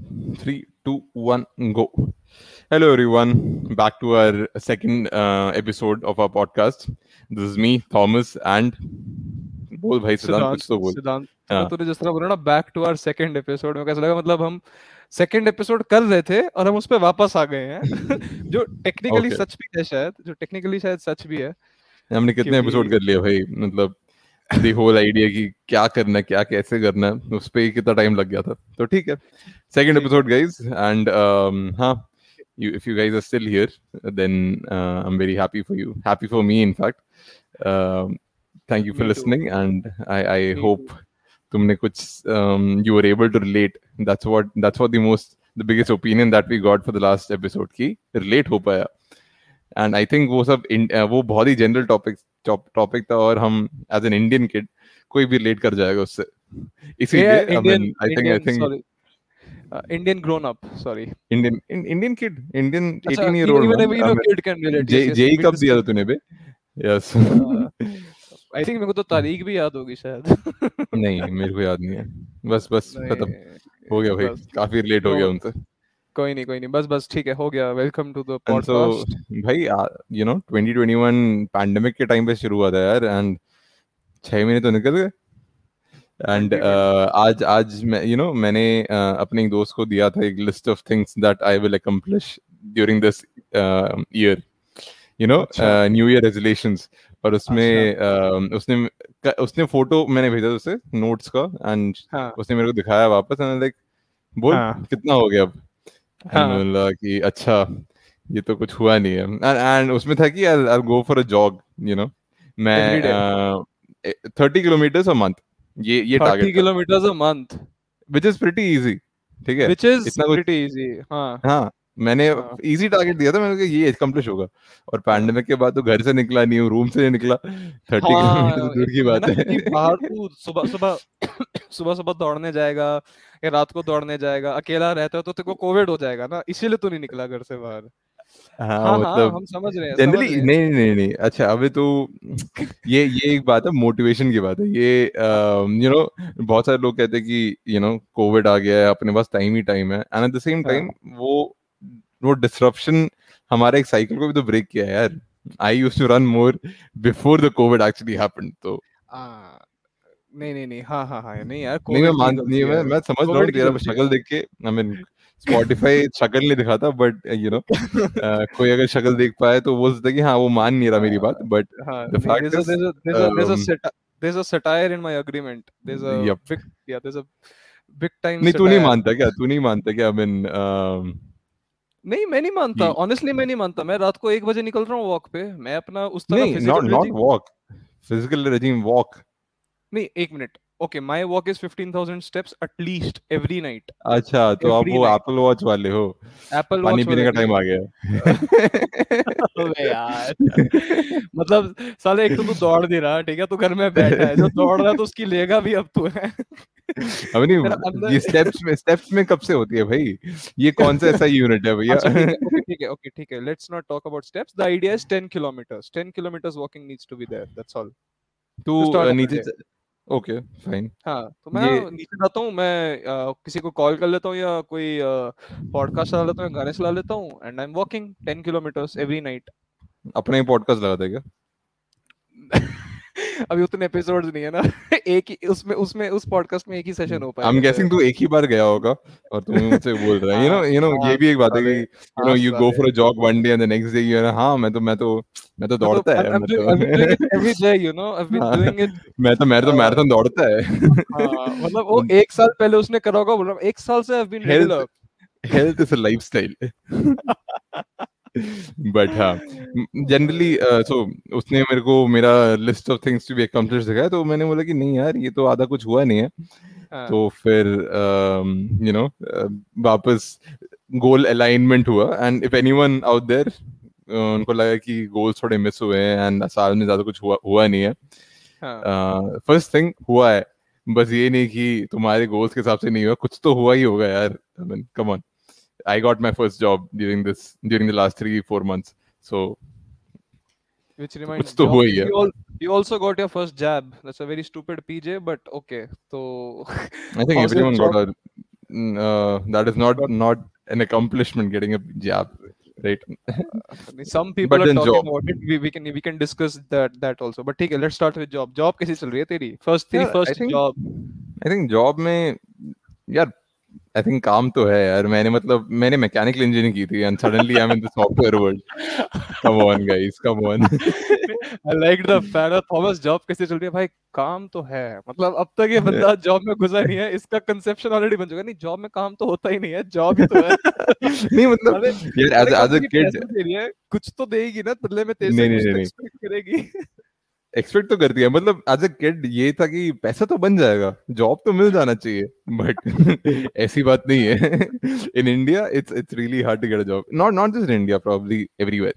Three, two, one, go. Hello, everyone. Back to our second uh, episode of our podcast. This is me, Thomas, and बोल भाई सिद्धांत कुछ तो बोल सिद्धांत हाँ। तो तूने जिस तरह बोला ना back to our second episode में कैसा लगा मतलब हम सेकंड एपिसोड कर रहे थे और हम उस पे वापस आ गए हैं जो टेक्निकली Okay. सच भी है शायद जो टेक्निकली शायद सच भी है हमने कितने एपिसोड कर लिए भाई मतलब दी होल आइडिया कि क्या करना है क्या कैसे करना है उस पे ही कितना टाइम लग गया था तो ठीक है सेकंड है। एपिसोड गाइस एंड हाँ you if you guys are still here then uh, i'm very happy for you happy for me in fact um, thank you for Me listening, too. and i i Me hope तुमने कुछ um, you were able to relate that's what that's what the most the biggest opinion that we got for the last episode की relate हो पाया and I think वो सब इन- uh, वो बहुत ही general topic topic था और हम एज एन इंडियन किड कोई भी रिलेट कर जाएगा उससे। इसीलिए I Indian mean I think I think sorry Indian grown up sorry Indian Indian kid Indian अच्छा 18 year even even a kid can relate J yes, yes, JEE we कब दिया था तूने बे? यस आई थिंक मेरे को तो तारीख भी याद होगी शायद। नहीं मेरे को याद नहीं है। बस बस खत्म। हो गया भाई काफ़ी रिलेट हो तो गया उनसे। कोई नहीं कोई नहीं। बस बस ठीक है हो गया। Welcome to the end so podcast भाई यू नो 2021 पैंडेमिक के टाइम पे शुरू हुआ था यार एंड छह महीने तो निकल गए। एंड 2020 आज आज मैं यू नो मैंने uh, अपने एक दोस्त को दिया था एक list of things that I will accomplish during this year you know. New year resolutions और उसमें uh, उसने उसने फ़ोटो मैंने भेजा उसे नोट्स का एंड हाँ। उसने मेरे को दिखाया वापस एंड लाइक बोल हाँ। कितना हो गया अब? हाँ। कि अच्छा ये तो कुछ हुआ नहीं है। एंड उसमें था कि I I go for a jog you know मैं. थर्टी किलोमीटर्स अ मंथ ये ये 30 target a month which is pretty easy ठीक है? व्हिच इज़ प्रीटी इजी हाँ। हाँ मैंने हाँ। इजी टारगेट दिया था मैंने कहा ये अकम्प्लिश होगा. और पैंडेमिक के बाद तो घर से निकला नहीं हूँ रूम से नहीं निकला थर्टी हाँ, किलोमीटर दूर की बात है। बाहर तू सुबह सुबह सुबह सुबह दौड़ने जाएगा या रात को दौड़ने जाएगा अकेला रहता है तो तेरे को कोविड हो जाएगा ना इसीलिए तू नहीं निकला घर से बाहर। हाँ हाँ हाँ मतलब हम समझ रहे हैं जनरली नहीं नहीं नहीं नहीं अच्छा अभी तो ये ये एक बात है मोटिवेशन की बात है ये यू नो बहुत सारे लोग कहते हैं कि यू नो कोविड आ गया है अपने पास टाइम ही टाइम है एंड एट द सेम हाँ। टाइम वो वो डिसरप्शन हमारे एक साइकिल को भी तो ब्रेक किया है यार I use to run more before the COVID actually happened तो हाँ, नहीं नहीं नहीं हाँ हाँ हाँ नहीं यार नहीं मैं मान नहीं मैं मैं समझ रहा हूँ तेरा शक्ल देख के आई मीन स्पॉटिफाई शक्ल नहीं दिखाता बट यू नो कोई अगर शक्ल देख पाए तो वो सोचता कि हाँ वो मान नहीं रहा मेरी बात बट हाँ, The नहीं, fact there's a- is, there's a- um, satire in my agreement. There's a Yup. big yeah, there's a big time नहीं तू नहीं. मानता क्या तू नहीं मानता क्या आई मीन नहीं मैं नहीं मानता। ऑनेस्टली मैं नहीं मानता। मैं रात को एक बजे निकल रहा हूँ वॉक पे। मैं अपना उस तरह नहीं not walk physical regime walk नहीं एक minute okay my walk is 15000 steps at least every night अच्छा तो आप वो एप्पल वॉच वाले हो। एप्पल पानी पीने का टाइम आ गया। अबे यार। मतलब साले एक तो तू दौड़ नहीं रहा ठीक है? तू घर में बैठा है जो दौड़ रहा है तो उसकी लेगा भी अब तू है। अब नहीं ये स्टेप्स में स्टेप्स में कब से होती है भाई? ये कौन सा ऐसा यूनिट है भैया? अच्छा ठीक है ओके ठीक है let's not talk about steps the idea is 10 kilometres 10 kilometers. Walking needs to be there that's all. तू नीचे. Okay fine. हाँ तो मैं ये- नीचे जाता हूँ मैं अ, किसी को कॉल कर लेता हूँ या कोई पॉडकास्ट चला लेता हूँ या गाने चला लेता हूँ and I am walking ten kilometres every night. अपने ही पॉडकास्ट लगा क्या? अभी उतने एपिसोड्स नहीं है ना। एक ही उसमें उसमें उस पॉडकास्ट में एक ही सेशन हो आई एम गेसिंग तू एक ही बार गया होगा और तू मुझसे बोल रहा है। यू नो यू नो ये भी एक बात है कि यू नो हाँ, you go for a jog one day and the next day you know हाँ मैं तो मैं तो मैं तो दौड़ता है every day you know I been हाँ। डूइंग इट मैं तो मैं तो हाँ। मैराथन दौड़ता है। मतलब वो एक साल पहले उसने करा होगा बोल रहा हूँ, एक साल से I have been health is a lifestyle but हाँ जनरली सो उसने मेरे को मेरा list of things to be accomplish दिखाया तो मैंने बोला कि नहीं यार ये तो आधा कुछ हुआ नहीं है। हाँ। तो फिर यू नो वापस गोल अलाइनमेंट हुआ। And if anyone out there उनको लगा कि गोल्स थोड़े मिस हुए हैं एंड साल में ज़्यादा कुछ हुआ हुआ नहीं है। हाँ। फ़र्स्ट थिंग हुआ है। बस ये नहीं कि तुम्हारे गोल्स के हिसाब से नहीं हुआ कुछ तो हुआ ही होगा यार। Come on I got my first job during this during the last three four months. So, which reminds me, you, yeah. you, also got your first jab. That's a very stupid PJ, but okay. So, I think everyone got a. Uh, that is not not an accomplishment getting a jab right uh, some people but are talking job. about it we, we can we can discuss that that also but take let's start with job job kaisi chal rahi hai teri first teri yeah, first I think, job i think job may yeah I think काम तो है यार। मैंने मतलब मैंने mechanical engineering की थी and suddenly I am in the software world come on guys come on I liked the fact that Thomas job कैसे चल रही है? भाई काम तो है। मतलब अब तक ये बंदा जॉब में घुसा नहीं है। इसका कंसेप्शन ऑलरेडी बन चुका है। नहीं जॉब में काम तो होता ही नहीं है। जॉब ही तो है। नहीं मतलब यार एज एज अ किड दे कुछ तो देगी ना बदले में तेरे से कुछ तो करेगी। एक्सपेक्ट तो करती है। मतलब एज ए किड ये था कि पैसा तो बन जाएगा जॉब तो मिल जाना चाहिए बट ऐसी बात नहीं है। In India it's it's really hard to get a job not not just in India probably everywhere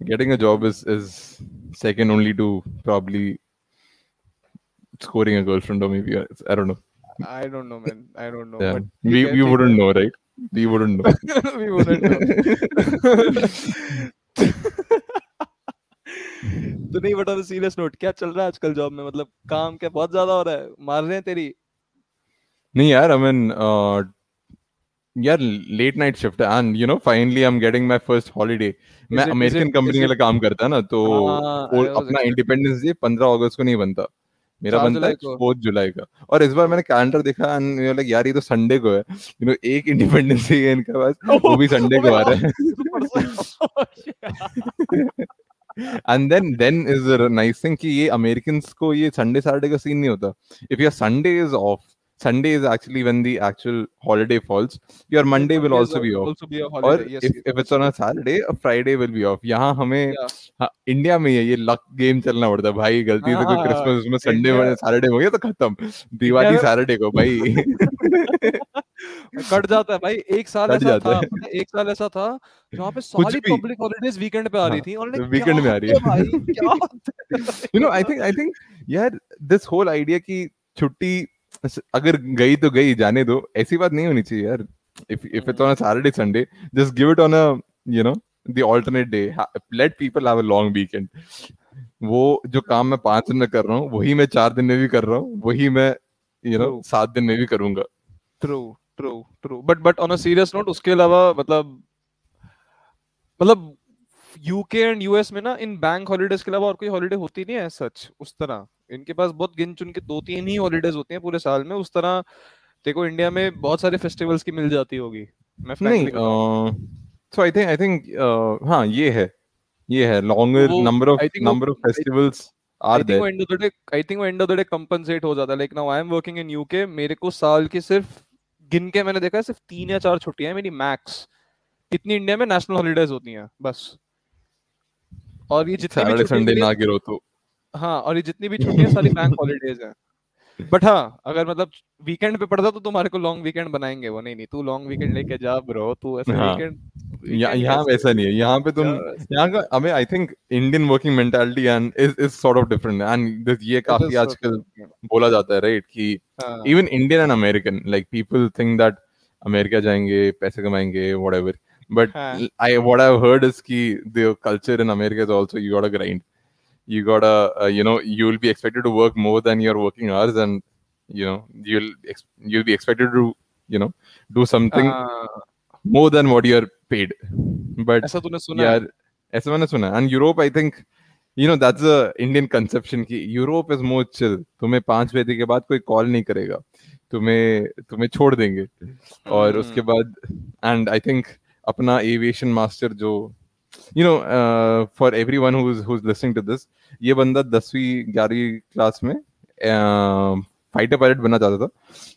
getting a job is is second only to probably scoring a girlfriend और maybe I don't know I don't know man I don't know but we wouldn't know right we wouldn't know we wouldn't know तो नहीं but on serious note क्या चल रहा है आजकल job में? मतलब काम क्या बहुत ज़्यादा हो रहा है? मार रहे हैं तेरी? नहीं यार I mean uh, यार लेट नाइट शिफ्ट है। And you know finally I am getting my first holiday मैं अमेरिकन कंपनी के लिए काम करता है ना तो हाँ, वो I was अपना इंडिपेंडेंस डे 15 अगस्त को नहीं बनता। मेरा बनता है फोर्थ जुलाई का। और इस बार मैंने कैलेंडर देखा एंड लाइक यार ये तो संडे को है। यू नो एक इंडिपेंडेंस डे है इनके पास वो भी संडे को आ रहा है। And then then is nice thing कि ये अमेरिकन को ये संडे सैटरडे का सीन नहीं होता। If your Sunday is off Sunday is actually when the actual holiday falls. Your Monday will also be off. also be a holiday yes, if yes, if it's on a Saturday, a Friday will be off. यहाँ हमें Yeah. India में ये luck game चलना पड़ता है भाई गलती से कोई क्रिसमस में संडे में सैटरडे हो गया तो खत्म दिवाली सैटरडे को भाई कट जाता है भाई एक साल ऐसा था। एक साल ऐसा था जहाँ पे सारी। पब्लिक हॉलीडेज वीकेंड पे आ रही थी और weekend में आ रही है। You know I think I think यार दिस होल आइडिया की छुट्टी अगर गई तो गई जाने दो। ऐसी बात नहीं होनी चाहिए यार। If if it's on a Saturday Sunday just give it on a you know the alternate day let people have a long weekend वो जो काम मैं पाँच दिन में कर रहा हूँ वही मैं चार दिन में भी कर रहा हूँ वही मैं यू नो सात दिन में भी करूँगा। True true true but but on a serious note उसके अलावा मतलब मतलब यूके एंड यूएस में ना इन बैंक हॉलीडेज के अलावा और कोई हॉलीडे होती नहीं है सच उस तरह। इनके पास बहुत गिन चुन के दो तीन ही हॉलीडेज होती हैं पूरे साल में उस तरह देखो इंडिया में बहुत सारे फेस्टिवल्स की मिल जाती होगी मैं नहीं सो आई थिंक आई थिंक हाँ ये है ये है लॉन्गर नंबर ऑफ़ वो- number of festivals are there वो end of the day I think वो end of the day compensate हो जाता है like now I am working in UK मेरे को साल की सिर्फ़ गिन के मैंने देखा है सिर्फ़ तीन या चार छुट्टियाँ हैं मेरी मैक्स इतनी इंडिया में नेशनल हॉलीडेज होती हैं बस। और ये जितनी भी संडे ना गिरो तो। हाँ और ये जितनी भी छुट्टियाँ सारी बैंक हॉलीडेज हैं। बट हाँ अगर मतलब वीकेंड पे पड़ता तो तुम्हारे को लॉन्ग वीकेंड बनाएँगे वो। नहीं नहीं तू लॉन्ग वीकेंड लेके जा ब्रो तू ऐसे हाँ। वीकेंड यहाँ? वैसा नहीं है। यहाँ पे तुम यहाँ का हमें I think Indian working mentality and is is sort of different and ये काफ़ी आजकल बोला जाता है राइट कि even Indian and American, like people think that America जाएँगे पैसे कमाएँगे whatever. But हाँ. I what I've heard is कि the culture in America is also you gotta grind. You gotta uh, you know you'll be expected to work more than your working hours, and you know you'll ex- you'll be expected to you know do something हाँ, more than what you're paid. But ऐसा तूने सुना है? यार ऐसा मैंने सुना and Europe I think you know that's a Indian conception की यूरोप इज मोर चिल तुम्हें पांच बजे के बाद कोई कॉल नहीं करेगा तुम्हें तुम्हें छोड़ देंगे और उसके हम्म। बाद एंड आई थिंक अपना एविएशन मास्टर जो you know for everyone listening to this ये बंदा दसवीं ग्यारहवीं क्लास में फाइटर पायलट बनना चाहता था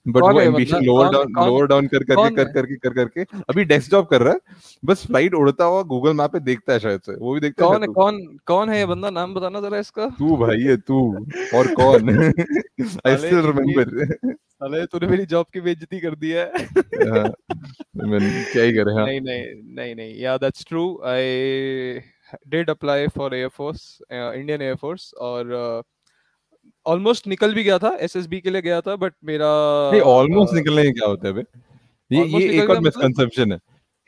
बट वो ambition lower down lower down कर करके कर करके कर करके अभी डेस्क जॉब कर रहा है बस फ़्लाइट उड़ता हुआ गूगल मैप पे देखता है शायद से वो भी देखता कौन है कौन कौन है ये बंदा? नाम बताना जरा इसका। तू भाई है तू और कौन? आई स्टिल रिमेम्बर साले तूने मेरी जॉब की बेइज्जती कर दी है। मैं क्या ही करे हाँ। नहीं नहीं नहीं नहीं या that's true I did apply for air force Indian air force और ऑलमोस्ट uh, निकल भी गया था एसएसबी के लिए गया था बट मेरा नहीं ऑलमोस्ट uh, निकलने क्या होता है बे ये ये एक और मतलब? मिसकंसेप्शन है।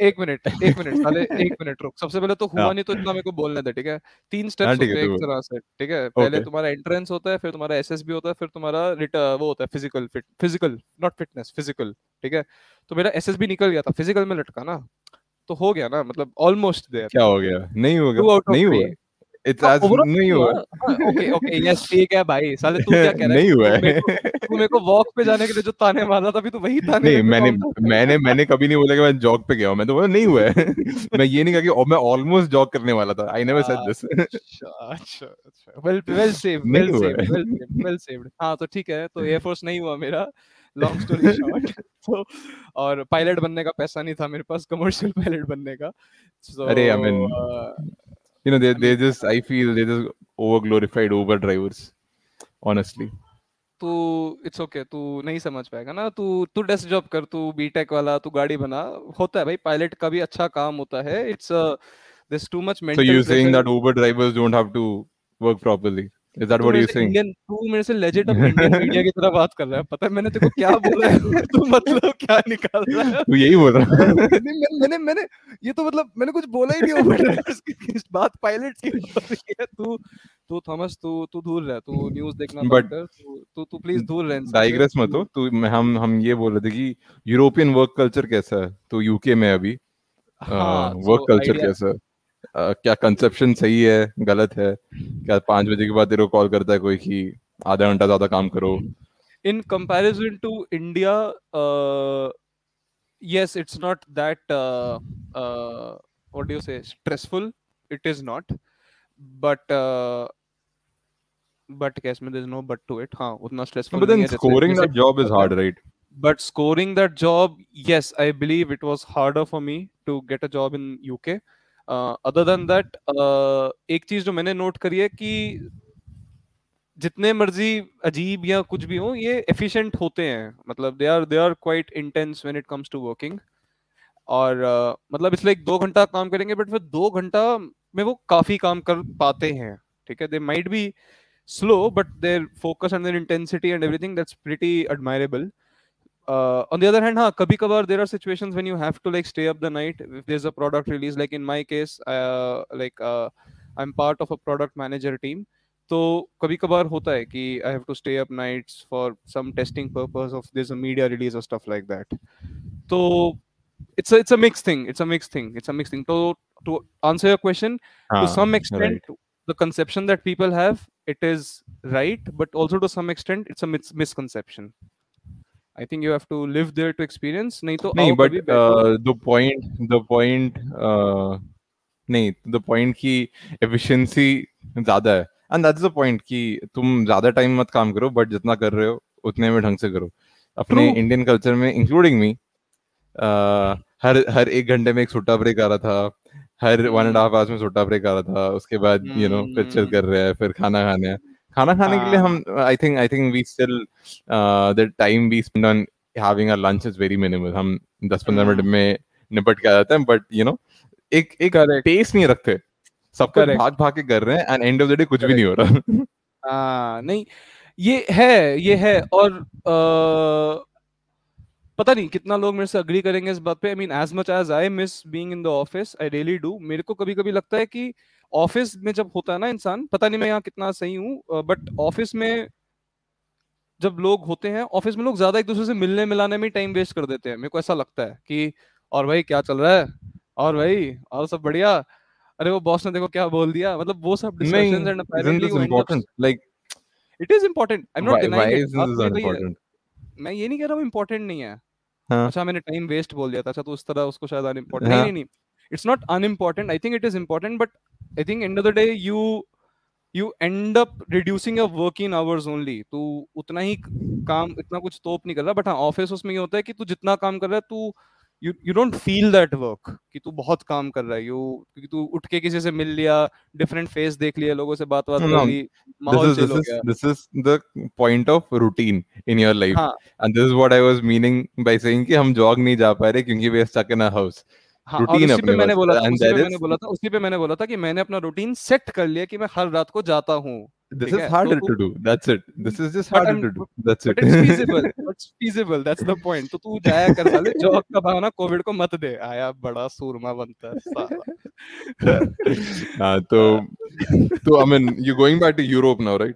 एक मिनट एक मिनट साले एक मिनट रुक। सबसे पहले तो हुआ हाँ। नहीं तो इतना मेरे को बोलने दे ठीक है? तीन हाँ स्टेप्स होते हैं एक तरह से ठीक है? पहले तुम्हारा एंट्रेंस होता है फिर तुम्हारा एसएसबी होता है फिर तुम्हारा रिटर्न वो होता है physical fit physical not fitness physical ठीक है? तो मेरा एसएसबी निकल गया था फ़िज़िकल में लटका ना तो हो गया ना मतलब ऑलमोस्ट देयर क्या हो गया? नहीं हो गया नहीं हुआ। ओवरऑल नहीं हुआ। ओके ओके यस ठीक है भाई। साले तू क्या कह रहा है? नहीं हुआ तू मेरे को है तू मेरे को वॉक पे जाने के लिए जो ताने मार रहा था अभी तो वही ताने नहीं मैंने मैंने मैंने कभी नहीं बोला कि मैं जॉग पे गया हूँ। मैं तो बोला नहीं हुआ है। मैं ये नहीं कहा कि मैं ऑलमोस्ट जॉग करने वाला था। आई नेवर सेड दिस अच्छा अच्छा well well saved well saved well saved हाँ। तो ठीक है तो एयरफोर्स नहीं हुआ मेरा। लॉन्ग स्टोरी शॉर्ट तो और पायलट बनने का पैसा नहीं था मेरे पास कमर्शियल पायलट बनने का। सो अरे I mean you know they they just I feel they just over glorified Uber drivers honestly तू इट्स ओके तू नहीं समझ पाएगा ना तू तू डेस्क जॉब कर तू बीटेक वाला तू गाड़ी बना होता है भाई पायलट का भी अच्छा काम होता है it's this too much so mental you're saying pressure that Uber drivers don't have to work properly is that what मेरे you're से saying इंडियन तू मेरे से लेजिट अब इंडियन मीडिया की तरह बात कर रहा है। पता है मैंने तेरे को क्या बोला है? तू मतलब क्या निकाल रहा है? तू यही बोल रहा है। नहीं, मैंने मैंने मैंने ये तो मतलब मैंने कुछ बोला ही नहीं इस बात पायलट की हो है। तू तू थॉमस तू तू दूर रह तू न्यूज़ देखना कर तू तू तू प्लीज़ दूर रह डाइग्रेस मत हो तू तू मैं- हम हम ये बोल रहे थे कि यूरोपियन वर्क कल्चर कैसा है? तो यूके में अभी। हाँ वर्क कल्चर कैसा है? अ, क्या कंसेप्शन सही है गलत है क्या पाँच बजे के बाद तेरे को कॉल करता है कोई कि आधा घंटा ज़्यादा काम करो in comparison to India, uh, yes, it's not that uh, uh, what do you say stressful. It is not, but uh, but me, there's no but to it. हाँ, उतना stressful but नहीं then है scoring that job is hard right But scoring that job, yes, I believe it was harder for me to get a job in UK. Than that, uh, एक चीज़ जो मैंने note करी है कि जितने मर्ज़ी अजीब या कुछ भी हो ये एफिशिएंट होते हैं। मतलब they are they are quite intense when it comes to working और uh, मतलब इसलिए दो घंटा काम करेंगे बट फिर दो घंटा में वो काफ़ी काम कर पाते हैं ठीक है? They might be slow but their focus and their intensity and everything that's pretty admirable uh, on the other hand हाँ कभी कभार there are situations when you have to like stay up the night if there's a product release like in my case uh, like uh, I'm part of a product manager team तो कभी कभार होता है कि I have to stay up nights for some testing purpose of there's a media release or stuff like that तो it's a it's a mixed thing it's a mixed thing it's a mixed thing so to answer your question to हाँ some extent right the conception that people have it is right but also to some extent it's a mis- misconception I think you have to live there to experience नहीं तो नहीं but the point the point नहीं the point की efficiency ज़्यादा है. And that's the point कि तुम ज़्यादा टाइम मत काम करो बट जितना कर रहे हो उतने में ढंग से करो. अपने. इंडियन कल्चर में इंक्लूडिंग मी हर हर एक घंटे में एक छोटा ब्रेक आ रहा था. हर वन एंड हाफ़ आवर्स में छोटा ब्रेक आ रहा था. उसके बाद यू नो फिर चिल हम्म कर रहे हैं फिर खाना खाने हैं. खाना खाने के लिए हाँ। हम I think I think we still the time we spend on having a lunch is very minimal हम 10 15 मिनट हम्म में निपट के आ जाते हैं बट यू नो एक एक पेस नहीं रखते। सब करेक्ट भाग भाग के कर रहे हैं and end of the day कुछ भी नहीं हो रहा। हाँ नहीं ये है ये है और अ, पता नहीं कितना लोग मेरे से अग्री करेंगे इस बात पे। I mean as much as I miss being in the office I really do मेरे को कभी कभी लगता है कि ऑफ़िस में जब होता है ना इंसान पता नहीं मैं यहाँ कितना सही हूँ बट ऑफ़िस में जब लोग होते हैं ऑफ़िस में लोग ज़्यादा एक दूसरे से मिलने मिलाने में टाइम वेस्ट कर देते हैं। मेरे को ऐसा लगता है कि और भाई क्या चल रहा है? और भाई और सब बढ़िया? अरे वो बॉस ने देखो क्या बोल दिया। मतलब वो सब discussions and apparently important? like it is important I am not denying it मैं ये नहीं कह रहा हूँ इंपॉर्टेंट नहीं है। हाँ। अच्छा मैंने टाइम वेस्ट बोल दिया था। अच्छा तो उस तरह उसको शायद अनइम्पोर्टेंट नहीं हाँ। नहीं नहीं it's not unimportant I think it is important but I think end of the day you you end up reducing your working hours only तू उतना ही काम इतना कुछ तोप नहीं कर रहा बट हाँ ऑफ़िस उसमें ये होता है कि तू जितना काम कर रहा है तू you you don't feel that work कि तू बहुत काम कर रहा है। यू क्योंकि तू उठ के किसी से मिल लिया डिफरेंट फेस देख लिया लोगों से बात बात कर ली this माहौल is हो गया। is the point of routine in your life. हाँ। And this is what I was meaning by saying कि हम jog नहीं जा पा रहे क्योंकि we are stuck in a house. हाँ और routine उसी पे अपने मैंने पास बोला था and उसी पे that मैंने is बोला था उसी पे मैंने बोला था कि मैंने अपना रूटीन सेट कर लिया कि मैं हर रात को जाता हूँ this ठीक is है harder तो to do that's it this is just but harder I'm to do that's but it it's feasible it's feasible that's the point तो तू जाया कर साले जॉब का बहाना कोविड को मत दे आया बड़ा सूरमा बनता है साला uh, so so i mean you're going back to europe now right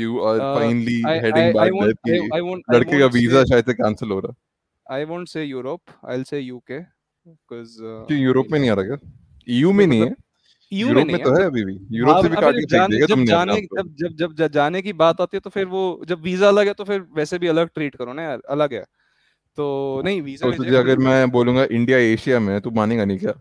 you are Uh, finally I heading I I back won't there I, कि I won't I लड़के का वीज़ा शायद से कैंसिल हो रहा I won't say Europe I'll say UK because uh, Europe में नहीं आ रहा क्या? ईयू में नहीं है? मतलब में यूरोप में तो है अभी भी। यूरोप से भी काट के फेंक जाने देगा जब तुमने जाने जब जब जब जब जाने की बात आती है तो फिर वो जब वीज़ा अलग है तो फिर वैसे भी अलग ट्रीट करो ना यार अलग है। तो नहीं वीज़ा तो तुझे अगर मैं बोलूँगा इंडिया एशिया में तू मानेगा नहीं क्या?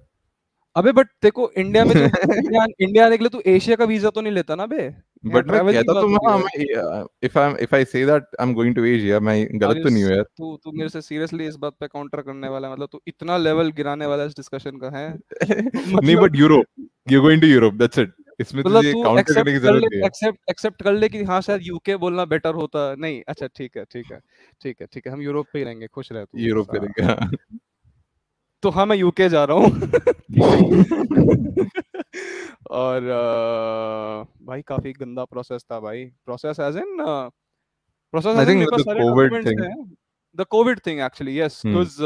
अबे बट देखो इंडिया में तो इंडिया इंडिया आने के लिए तू एशिया का वीज़ा तो नहीं लेता ना बे। बट मैं कहता तो मैं हो है। मैं if I if I say that I am going to Asia मैं गलत तो नहीं हूँ यार। तू तू मेरे से सीरियसली इस बात पे काउंटर करने वाला है मतलब तू इतना लेवल गिराने वाला इस डिस्कशन का है। नहीं but Europe you are going to Europe that's it इसमें मतलब तुझे काउंटर करने की ज़रूरत नहीं है। एक्सेप्ट एक्सेप्ट कर ले कि हाँ शायद यूके बोलना बेटर होता। नहीं अच्छा ठीक है ठीक है ठीक है ठीक है हम यूरोप पे ही रहेंगे खुश रह तू यूरोप सा- करेंगे हाँ। तो हाँ मैं यूके जा रहा हूँ और अ, भाई काफ़ी गंदा प्रोसेस था भाई process as in process COVID documents thing. हैं the COVID thing actually yes. Because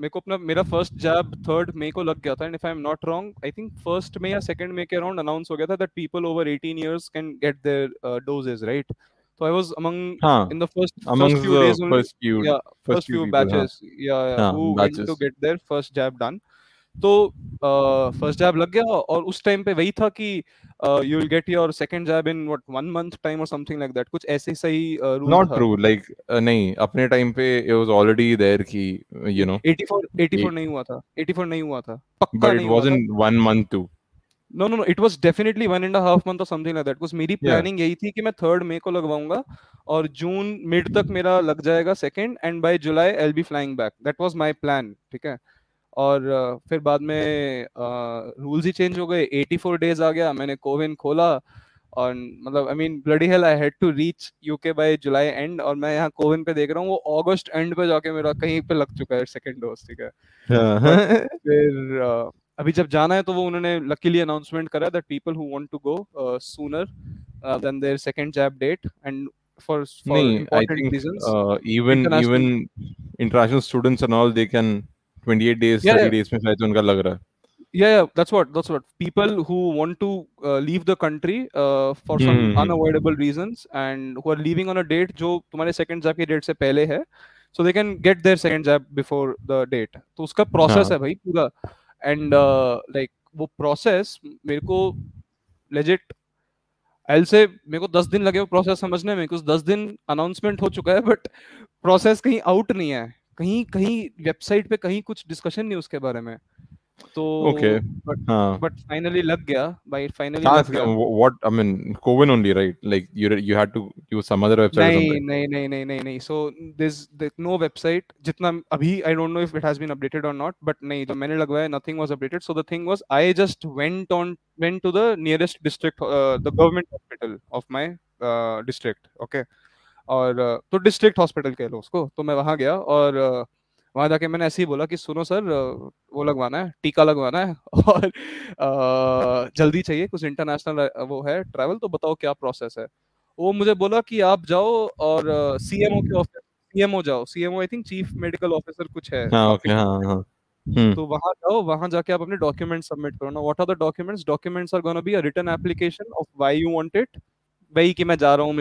मेरे को अपना मेरा फ़र्स्ट जैब थर्ड मई को लग गया था and if I am not wrong I think first May या सेकंड मई के अराउंड अनाउंस हो गया था that people over 18 years can get their doses right so i was among हाँ in the first first few the days only first few yeah first first few few people हाँ batches yeah, yeah हाँ who batches. went to get their first jab done तो first jab लग गया और उस time पे वही था कि you will get your second jab in what one month time और समथिंग लाइक दैट कुछ ऐसे सही रूल true like uh, नहीं अपने टाइम पे it was already there कि you know 84 84 नहीं हुआ था 84 नहीं हुआ था पक्का नहीं हुआ था wasn't one month too no no no it was definitely one and half month और समथिंग लाइक दैट कुछ मेरी Yeah. प्लानिंग यही थी कि मैं थर्ड मई को लगवाऊँगा और जून मिड तक मेरा लग जाएगा second and by July I will be flying back that was my plan ठीक है? और फिर बाद में रूल्स ही चेंज हो गए। 84 डेज़ आ गया मैंने कोविन खोला और मतलब I mean bloody hell I had to reach UK by July and और मैं यहाँ कोविन पे देख रहा हूँ वो अगस्त एंड पे जाके मेरा कहीं पे लग चुका है सेकंड डोज ठीक है? हाँ फिर uh, अभी जब जाना है तो वो उन्होंने लकीली अनाउंसमेंट करा that people who want to go sooner than their second jab date and for for नहीं I important think reasons uh, even international even international students and all they can 28 days yeah 30 yeah days में शायद उनका लग रहा है yeah yeah that's what that's what people who want to uh, leave the country uh, for some hmm hmm unavoidable reasons and who are leaving on a date जो तुम्हारे second jab की date से पहले है so they can get their second jab before the date तो उसका process हाँ है भाई पूरा and लाइक like, वो प्रोसेस मेरे को लेजिट एल से मेरे को दस दिन लगे वो प्रोसेस समझने में कुछ दस दिन अनाउंसमेंट हो चुका है बट प्रोसेस कहीं आउट नहीं है। कहीं कहीं वेबसाइट पे कहीं कुछ डिस्कशन नहीं उसके बारे में। तो okay. बट हाँ. फाइनली लग गया भाई फाइनली कहाँ लग से गया। what I mean Coven only right? Like you you had to use some other website or नहीं नहीं नहीं नहीं नहीं नहीं सो दिस नो वेबसाइट जितना अभी I don't know if it has been updated और नॉट बट नहीं जो मैंने लगवाया nothing was updated so the thing was I just went on went to the nearest district the government hospital of my district okay और uh, तो district hospital कह लो उसको तो मैं वहाँ गया और uh, वहाँ जाके मैंने ऐसे ही बोला कि सुनो सर वो लगवाना है टीका लगवाना है और जल्दी चाहिए कुछ इंटरनेशनल वो है ट्रैवल तो बताओ क्या प्रोसेस है? वो मुझे बोला कि आप जाओ और सीएमओ के ऑफ़िस सीएमओ जाओ CMO I think chief medical officer कुछ है हाँ okay हाँ हाँ हम्म। तो वहाँ जाओ वहाँ जाके आप अपने डॉक्यूमेंट सबमिट करो ना। What are the documents documents are gonna be a written application of why you want it वही कि मैं जा रहा हूँ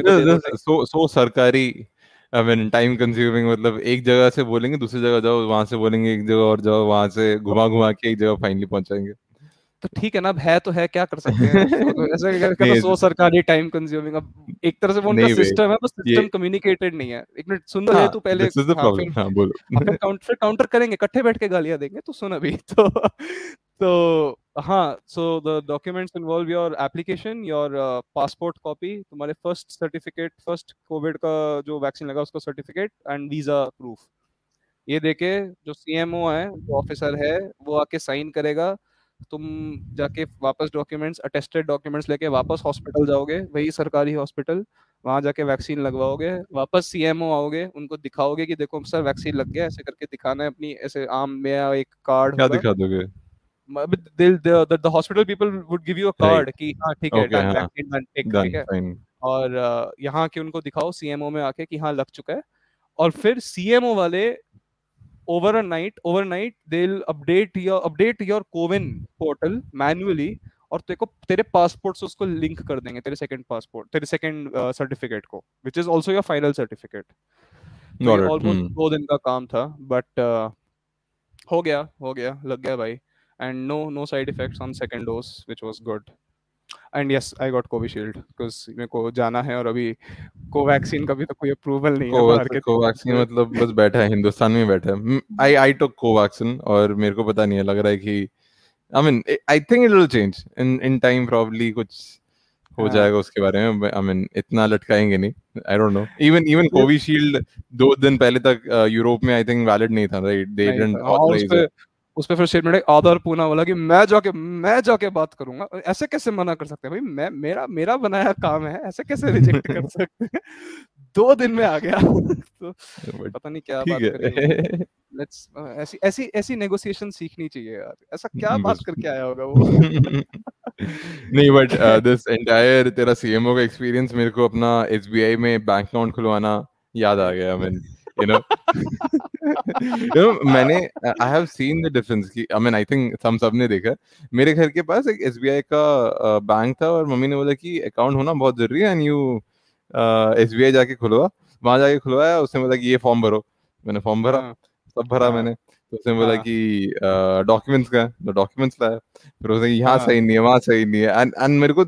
so so सरकारी I mean टाइम कंज्यूमिंग मतलब एक जगह से बोलेंगे दूसरी जगह जाओ वहाँ से बोलेंगे एक जगह और जाओ वहाँ से घुमा घुमा के एक जगह फाइनली पहुंचाएँगे। तो ठीक है ना अब है तो है क्या कर सकते हैं? तो ऐसा कहते नहीं सो सरकारी टाइम कंज्यूमिंग अब एक तरह से वो उनका सिस्टम है बस सिस्टम कम्युनिकेटेड नहीं है। एक मिनट सुन तो ले हाँ तू पहले। दिस इज़ द प्रॉब्लम हाँ बोलो। अपन काउंटर काउंटर करेंगे इकट्ठे बैठ के गालियाँ देंगे तो सुन अभी। तो तो हाँ so the documents involve your application your passport copy तुम्हारे फ़र्स्ट सर्टिफिकेट फ़र्स्ट कोविड का जो वैक्सीन लगा उसका सर्टिफिकेट एंड वीज़ा प्रूफ ये देके जो सीएमओ है जो ऑफिसर है वो आके साइन करेगा। तुम जाके वापस डॉक्यूमेंट्स अटेस्टेड डॉक्यूमेंट्स लेके वापस हॉस्पिटल जाओगे वही सरकारी हॉस्पिटल वहाँ जाके वैक्सीन लगवाओगे वापस सीएमओ आओगे उनको दिखाओगे कि देखो सर वैक्सीन लग गया ऐसे करके दिखाना है अपनी ऐसे आम में एक कार्ड क्या दिखा दोगे? The hospital people would give you a card कि हाँ ठीक है Okay, हाँ। Vaccine done tick Done. ठीक है Fine. और यहाँ के उनको दिखाओ सीएमओ में आके कि हाँ लग चुका है और फिर सीएमओ वाले over a night overnight they update your update your CoWIN portal manually और तेरे को तेरे पासपोर्ट से उसको लिंक कर देंगे तेरे सेकंड पासपोर्ट तेरे सेकंड सर्टिफिकेट को which is also your final certificate almost. दो दिन का काम था बट हो गया हो गया लग गया भाई and no no side effects on second dose which was good and yes I got Covishield because मेरे को जाना है और अभी कोवैक्सीन का भी तो कोई अप्रूवल नहीं है बाहर के कोवैक्सीन मतलब बस बैठा है हिंदुस्तान में बैठा है। आई आई टुक कोवैक्सीन और मेरे को पता नहीं है लग रहा है कि I mean I think it will change in in time probably कुछ हो हाँ। जाएगा उसके बारे में आई मीन इतना लटकाएँगे नहीं। I don't know even even Covishield दो दिन पहले तक यूरोप में आई थिंक वैलिड नहीं था राइट दे डिडंट था। उस पे उस पे फिर स्टेटमेंट है आधार पूना वाला कि मैं जाके मैं जाके बात करूँगा। ऐसे कैसे मना कर सकते हैं? भाई मैं मेरा मेरा बनाया काम है ऐसे कैसे रिजेक्ट कर सकते हैं? दो दिन में आ गया। तो पता नहीं क्या बात करेंगे लेट्स ऐसी ऐसी ऐसी नेगोशिएशन सीखनी चाहिए यार। ऐसा क्या बात करके आया होगा वो? नहीं बट दिस एंटायर तेरा सीएमओ का एक्सपीरियंस मेरे को अपना एसबीआई में बैंक अकाउंट खुलवाना याद आ गया mean you know? You know मैंने I have seen the difference कि आई मीन आई थिंक हम सबने देखा मेरे घर के पास एक एसबीआई का बैंक था और मम्मी ने बोला कि अकाउंट होना बहुत ज़रूरी है एंड यू एसबीआई जाके खुलवा। वहाँ जाके खुलवाया उसने बोला कि ये फॉर्म भरो। मैंने फॉर्म भरा। हाँ, सब भरा हाँ। मैंने। तो उसने बोला हाँ। कि डॉक्यूमेंट्स का तो डॉक्यूमेंट्स लाया। फिर उसने यहाँ हाँ। सही नहीं है वहाँ सही नहीं है। एंड एंड मेरे को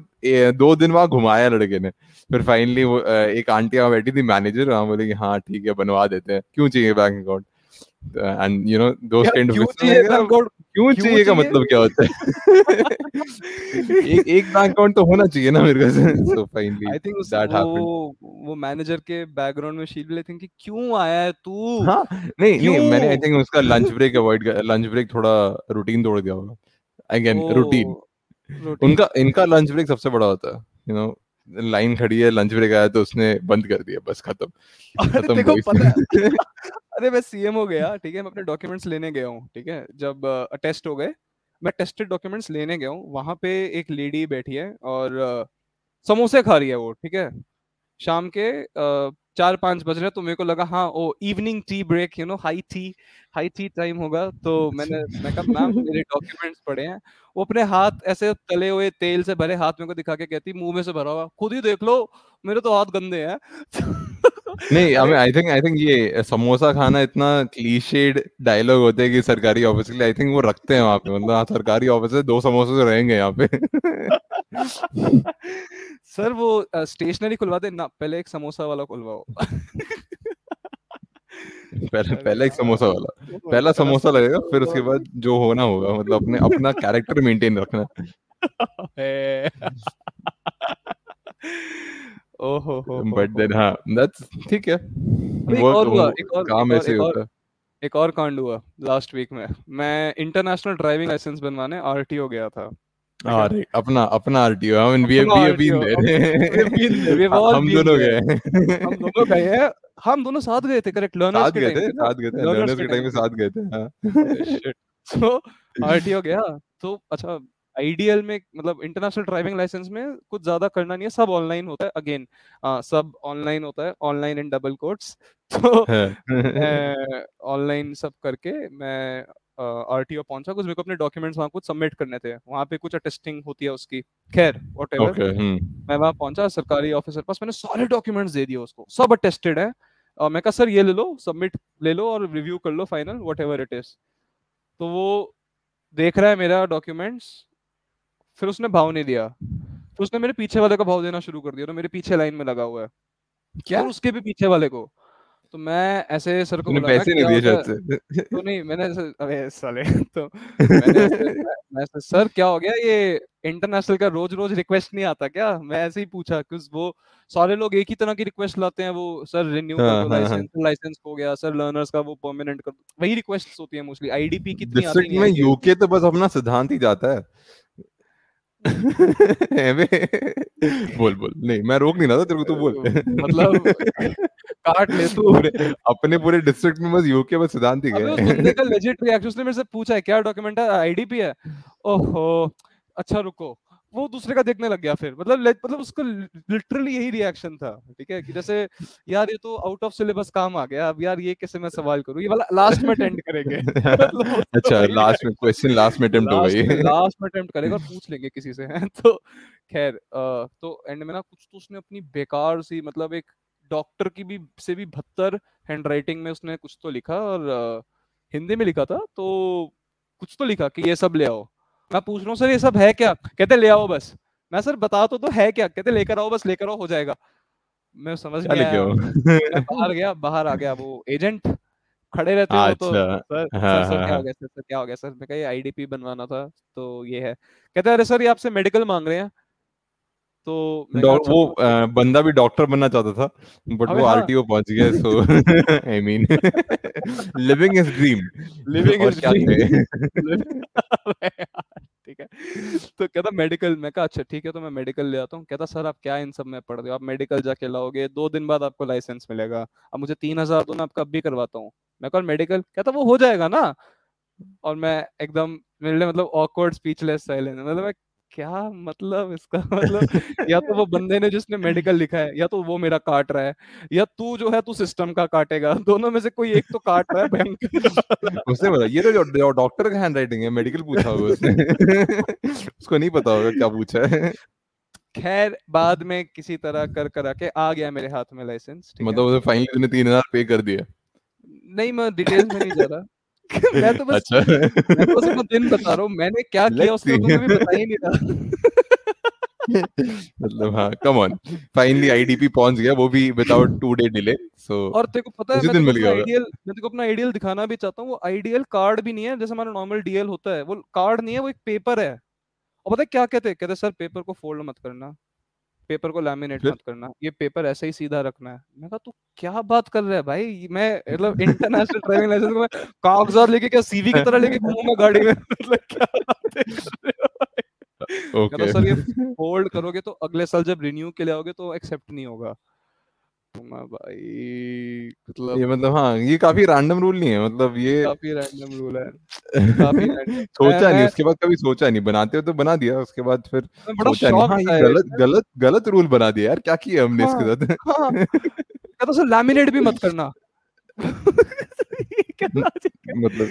दो दिन वहाँ घुमाया लड़के ने। फिर फाइनली वो एक आंटी वहाँ बैठी थी मैनेजर वहाँ बोले कि हाँ ठीक है बनवा देते हैं। क्यों चाहिए bank account and you know those kind क्यों ऑफ़ क्यों क्यों चाहिए का मतलब क्या होता है? एक एक बैंक अकाउंट तो होना चाहिए ना मेरे को so. Finally I think that happened. वो मैनेजर के बैकग्राउंड में शील लेते हैं कि क्यों आया है तू? हाँ नहीं नहीं मैंने आई थिंक उसका lunch break avoid lunch break थोड़ा रूटीन तोड़ दिया होगा। अगेन रूटीन उनका इनका लंच ब्रेक सबसे बड़ा होता है यू नो लाइन खड़ी है लंच ब्रेक आया तो उसने बंद कर दिया बस खत्म। खत्म देखो पता है अरे मैं सीएम हो गया ठीक है मैं अपने डॉक्यूमेंट्स लेने गया हूँ ठीक है जब अटेस्ट हो गए मैं टेस्टेड डॉक्यूमेंट्स लेने गया हूँ वहाँ पे एक लेडी बैठी है और समोसे खा रही है वो ठीक है शाम के चार पाँच बज रहे तो मेरे को लगा हाँ ओ evening tea break you know high tea high tea time होगा तो मैंने मैं कहा मैम मेरे डॉक्यूमेंट्स पड़े हैं। वो अपने हाथ ऐसे तले हुए तेल से भरे हाथ मेरे को दिखा के कहती मुँह में से भरा हुआ खुद ही देख लो मेरे तो हाथ गंदे हैं। नहीं अरे, आई थिंक आई थिंक ये समोसा खाना इतना क्लीशेड डायलॉग होते हैं कि सरकारी ऑफ़िस के लिए आई थिंक वो रखते हैं वहाँ पे मतलब हाँ, सरकारी ऑफ़िस है दो समोसे तो रहेंगे यहाँ पे। सर वो स्टेशनरी खुलवा दे ना पहले एक समोसा वाला खुलवाओ। पहले पहले एक समोसा वाला। पहला समोसा लगेगा फिर उसके बाद जो होना होगा मतलब अपने अपना कैरेक्टर मेंटेन रखना। ओहो हो बट देन हाँ। दैट्स ठीक है। वो और हुआ एक और काम एक और ऐसे एक होता और एक और कांड हुआ लास्ट वीक में। मैं इंटरनेशनल ड्राइविंग लाइसेंस बनवाने आरटीओ गया था। ठीक है अपना अपना RTO I mean we have been there हम दोनों. गए हम दोनों गए हैं। हम दोनों साथ गए थे करेक्ट लर्नर्स के टाइम साथ गए थे। लर्नर्स के टाइम में साथ गए थे हाँ। तो आरटीओ गया। तो अच्छा आईडीएल में मतलब इंटरनेशनल ड्राइविंग लाइसेंस में कुछ ज़्यादा करना नहीं है। सब ऑनलाइन होता है। अगेन सब ऑनलाइन होता है। ऑनलाइन इन डबल कोट्स तो हाँ। ऑनलाइन सब करके मैं आरटीओ पहुँचा कुछ मेरे को अपने डॉक्यूमेंट्स वहाँ कुछ सबमिट करने थे। वहाँ पे कुछ टेस्टिंग होती है उसकी। खैर वॉट ओके हम्म। मैं वहाँ पहुँचा सरकारी ऑफिसर पास मैंने सारे डॉक्यूमेंट्स दे दिए उसको। सब अटेस्टेड है। और मैं कहा सर ये ले लो सबमिट ले लो और रिव्यू कर लो final whatever it is तो वो देख रहा है मेरा डॉक्यूमेंट्स फिर उसने भाव नहीं दिया। फिर उसने मेरे पीछे वाले का भाव देना शुरू कर दिया तो मेरे पीछे लाइन में लगा हुआ है। क्या? उसके भी पीछे वाले को। तो मैं ऐसे सर को बोला पैसे नहीं दिए शायद से। तो नहीं मैंने अबे साले तो मैंने ऐसे मैं सर क्या हो गया? ये इंटरनेशनल का रोज रोज रिक्वेस्ट नहीं आता क्या? मैं ऐसे ही पूछा क्योंकि वो सारे लोग एक ही तरह की रिक्वेस्ट लाते हैं वो सर रिन्यू कर हाँ हाँ हाँ। लाइसेंस लाइसेंस हो गया सर लर्नर्स का वो परमानेंट कर वही रिक्वेस्ट होती है मोस्टली आईडीपी कितनी आती नहीं में यूके तो बस अपना सिद्धांत ही जाता है। है बोल बोल नहीं मैं रोक नहीं रहा था तेरे को तू बोल। मतलब काट ले तू पूरे अपने पूरे डिस्ट्रिक्ट में बस यूके बस सिद्धांत ही गए बंदे का लेजिट रिएक्शन उसने मेरे से पूछा है क्या डॉक्यूमेंट है? आईडीपी है। ओहो अच्छा रुको। वो दूसरे का देखने लग गया फिर। मतलब मतलब उसको लिटरली यही रिएक्शन था ठीक है? कि जैसे यार ये तो आउट ऑफ़ सिलेबस काम आ गया अब यार ये कैसे मैं सवाल करूँ? ये वाला लास्ट में अटेंड करेंगे। अच्छा लास्ट में क्वेश्चन लास्ट में अटेम्प्ट हो में गई। लास्ट में अटेम्प्ट करेगा और पूछ लेंगे किसी से तो खैर तो एंड में ना कुछ तो उसने अपनी बेकार सी मतलब एक डॉक्टर की भी से भी बदतर हैंडराइटिंग में उसने कुछ तो लिखा और हिंदी में लिखा था तो कुछ तो लिखा कि ये सब ले आओ। मैं पूछ रहा हूँ सर ये सब है क्या? कहते ले आओ बस। मैं सर बता तो, तो है क्या? कहते लेकर आओ बस लेकर आओ हो जाएगा। मैं समझ हो मैं बाहर गया बाहर आ गया वो एजेंट खड़े रहते हो तो अच्छा। सर सर हाँ सर हाँ क्या हो हाँ। गया सर सर क्या हो गया सर? मैं कहा आईडीपी बनवाना था तो ये है। कहते अरे सर ये आपसे मेडिकल मांग रहे हैं। तो वो बंदा भी डॉक्टर बनना चाहता था बट वो हाँ। आरटीओ पहुँच गया so I mean living is dream living is dream ठीक है। तो कहता मेडिकल मैं कहा अच्छा ठीक है तो मैं मेडिकल ले आता हूँ। कहता सर आप क्या इन सब में पढ़ रहे हो? आप मेडिकल जाके लाओगे दो दिन बाद आपको लाइसेंस मिलेगा। अब मुझे तीन हज़ार दो मैं आपका अब भी करवाता हूँ। मैं कहा मेडिकल कहता वो हो जाएगा ना? और मैं एकदम मेरे लिए मतलब ऑकवर्ड स्पीचलेस साइलेंस मतलब मैं क्या मतलब इसका मतलब या तो वो बंदे ने जिसने मेडिकल लिखा है या तो वो मेरा काट रहा है या तू जो है तू सिस्टम का काटेगा। दोनों में से कोई एक तो काट रहा है भयंकर। उसने बोला ये तो जो डॉक्टर का हैंड राइटिंग है मेडिकल पूछा होगा उसने। उसको नहीं पता होगा क्या पूछा है। खैर बाद में किसी तरह कर करा के आ गया मेरे हाथ में लाइसेंस मतलब फाइनली तूने तीन हज़ार पे कर दिया। नहीं मैं डिटेल्स में नहीं जा रहा। मैं तो बस अच्छा। मैं तो सिर्फ़ दिन बता रहा हूँ मैंने क्या किया उसका तुम्हें भी बता ही नहीं रहा मतलब हाँ कम ऑन फाइनली आईडीपी पहुँच गया वो भी without two day delay so और तेरे को पता है दिन मिल गया आइडियल मैं तेरे को अपना आइडियल दिखाना भी चाहता हूँ वो आइडियल कार्ड भी नहीं है जैसे हमारा नॉर्मल डीएल होता है वो कार्ड नहीं है वो एक पेपर है। और पता है क्या कहते हैं? कहते सर पेपर को फोल्ड मत करना। पेपर को लैमिनेट मत करना ये पेपर ऐसे ही सीधा रखना है। मैं कहा तू क्या बात कर रहा है भाई? मैं मतलब इंटरनेशनल ड्राइविंग लाइसेंस में कागजात लेके क्या सीवी की तरह लेके घूमूँगा गाड़ी में? मतलब क्या बात है? ओके भाई? सर ये फोल्ड करोगे तो अगले साल जब रिन्यू के लिए आओगे तो एक्सेप्ट नहीं होगा। तो मैं भाई मतलब ये मतलब हाँ ये काफ़ी रैंडम रूल नहीं है मतलब ये काफ़ी रैंडम रूल है काफ़ी सोचा नहीं उसके बाद कभी सोचा नहीं बनाते हो तो बना दिया उसके बाद फिर बड़ा सोचा नहीं। हाँ गलत गलत गलत रूल बना दिया यार क्या किया हमने हाँ इसके साथ? हाँ। सर लैमिनेट भी मत करना। है? मतलब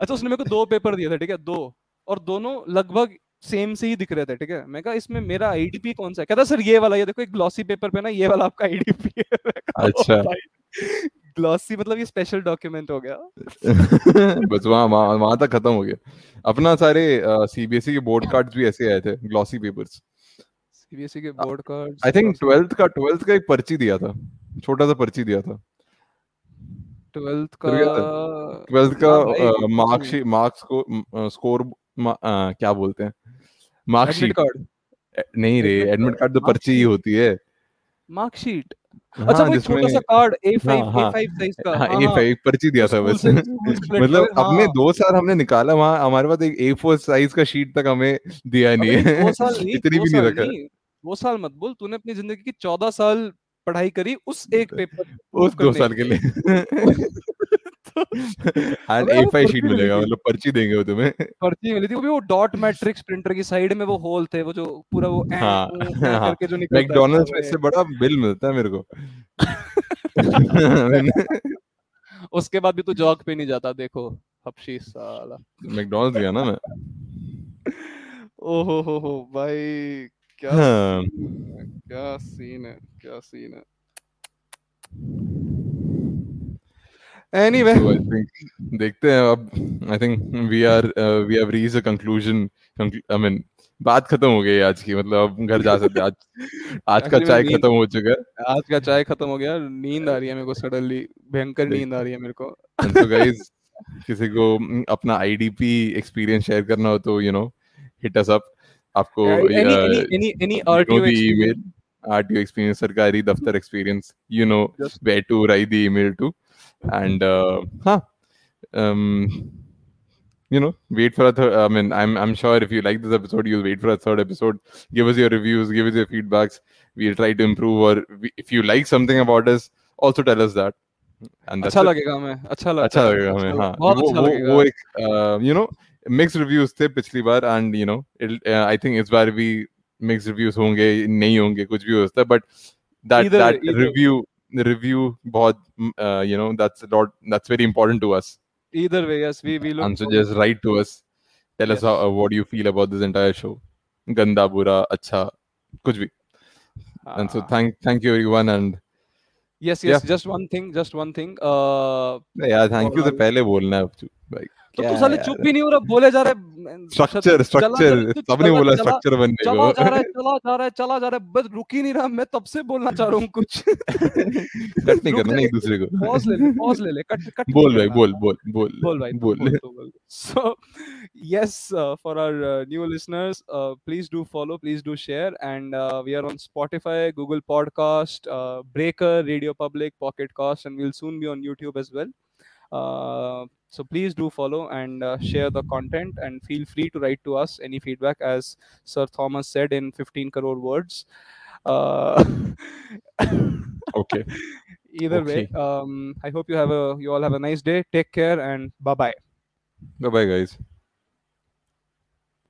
अच्छा उसने मेरे को दो पेपर दिए थे ठीक है दो। और दोनों लगभग सेम से ही दिख रहे थे ठीक है? मैं कहा इसमें मेरा आईडीपी कौन सा है? कहता सर ये वाला ये देखो एक ग्लॉसी पेपर पे ना ये वाला आपका आईडीपी है। मैं कहा, "ओ अच्छा। ग्लॉसी मतलब ये स्पेशल डॉक्यूमेंट हो गया। बस वहाँ वहाँ तक खत्म हो गया। अपना सारे सीबीएसई के बोर्ड कार्ड्स भी ऐसे आए थे ग्लॉसी पेपर्स सीबीएसई के board cards I think glossy twelfth का ट्वेल्थ का एक पर्ची दिया था। छोटा सा पर्ची दिया था। ट्वेल्थ का तेरे को ट्वेल्थ का हाँ मार्क्स मार्क्स को स्कोर क्या बोलते हैं? मार्कशीट कार्ड नहीं रे एडमिट कार्ड तो पर्ची ही होती है। मार्कशीट अच्छा हाँ वो छोटा सा कार्ड A5 हाँ हाँ। A5 साइज़ का। हाँ हाँ ए हाँ एक पर्ची दिया था बस मतलब अपने दो साल हमने निकाला वहाँ हमारे पास एक ए फोर साइज़ का शीट तक हमें दिया नहीं है। साल इतनी भी नहीं रखा। दो साल मत बोल तूने अपनी ज़िंदगी की चौदह साल पढ़ाई करी उस एक पेपर उस दो साल के लिए। एंड अबे ए फाइव शीट मिलेगा। मतलब पर्ची देंगे वो तुम्हें। पर्ची मिली थी वो भी वो डॉट मैट्रिक्स प्रिंटर की साइड में वो होल थे वो जो पूरा वो हाँ ऐं हाँ करके जो निकलता है मैकडोनल्ड्स में इससे बड़ा बिल मिलता है मेरे को। उसके बाद भी तू जॉग पे नहीं जाता देखो। हपशी साला। मैकडोनल्ड्स गया ना मैं। ओहो हो हो भाई क्या हाँ। क्या सीन है क्या सीन है। एनीवे So I think देखते हैं अब I think we are we have reach a conclusion I mean बात खत्म हो गई आज की मतलब अब घर जा सकते आज आज का चाय खत्म हो चुका है। आज का चाय खत्म हो गया नींद आ रही है मेरे को सडनली भयंकर नींद आ रही है मेरे को। तो गाइस किसी को mm, अपना आईडीपी एक्सपीरियंस शेयर करना हो तो you know hit us up आपको any any any RTO email RTO experience सरकारी दफ्तर experience you know where to write the email to and uh, huh um you know wait for a third i mean i'm i'm sure if you like this episode you'll wait for a third episode give us your reviews give us your feedbacks we'll try to improve or we, if you like something about us also tell us that and that's अच्छा it. लगेगा हमें अच्छा लग अच्छा लगेगा हमें हाँ बहुत वो अच्छा वो लगेगा वो एक यू नो मिक्स रिव्यूज थे पिछली बार and you know I think इस बार भी मिक्स रिव्यूज होंगे नहीं होंगे कुछ भी हो सकता है but that Either way, that either review bahut, mm, uh, you know that's a lot that's very important to us either way yes we, will. and so just write to us tell yes. us how, uh, what do you feel about this entire show ganda bura acha kuch bhi ah. and so ah. thank thank you everyone and yes yes yeah. just one thing just one thing uh yeah thank you se pehle bolna hai तो तू साले? चुप भी नहीं हो रहा बोले जा रहे स्ट्रक्चर स्ट्रक्चर सबने बोला स्ट्रक्चर बनने को चला जा रहा है चला जा रहा है चला जा रहा है बस रुक ही नहीं रहा मैं तब से बोलना चाह रहा हूँ कुछ। कट नहीं करना एक दूसरे को। पॉज ले ले पॉज ले ले कट कट बोल भाई बोल बोल बोल बोल भाई बोल। बोल तो बोल। So yes uh, for our uh, new listeners uh, please do follow please do share and uh, we are on spotify google podcast uh, breaker radio public pocket cast and we'll soon be on youtube as well so please do follow and uh, share the content and feel free to write to us any feedback as sir thomas said in 15 crore words. Uh, okay. Either way um, i hope you have a you all have a nice day. Take care and bye bye bye bye guys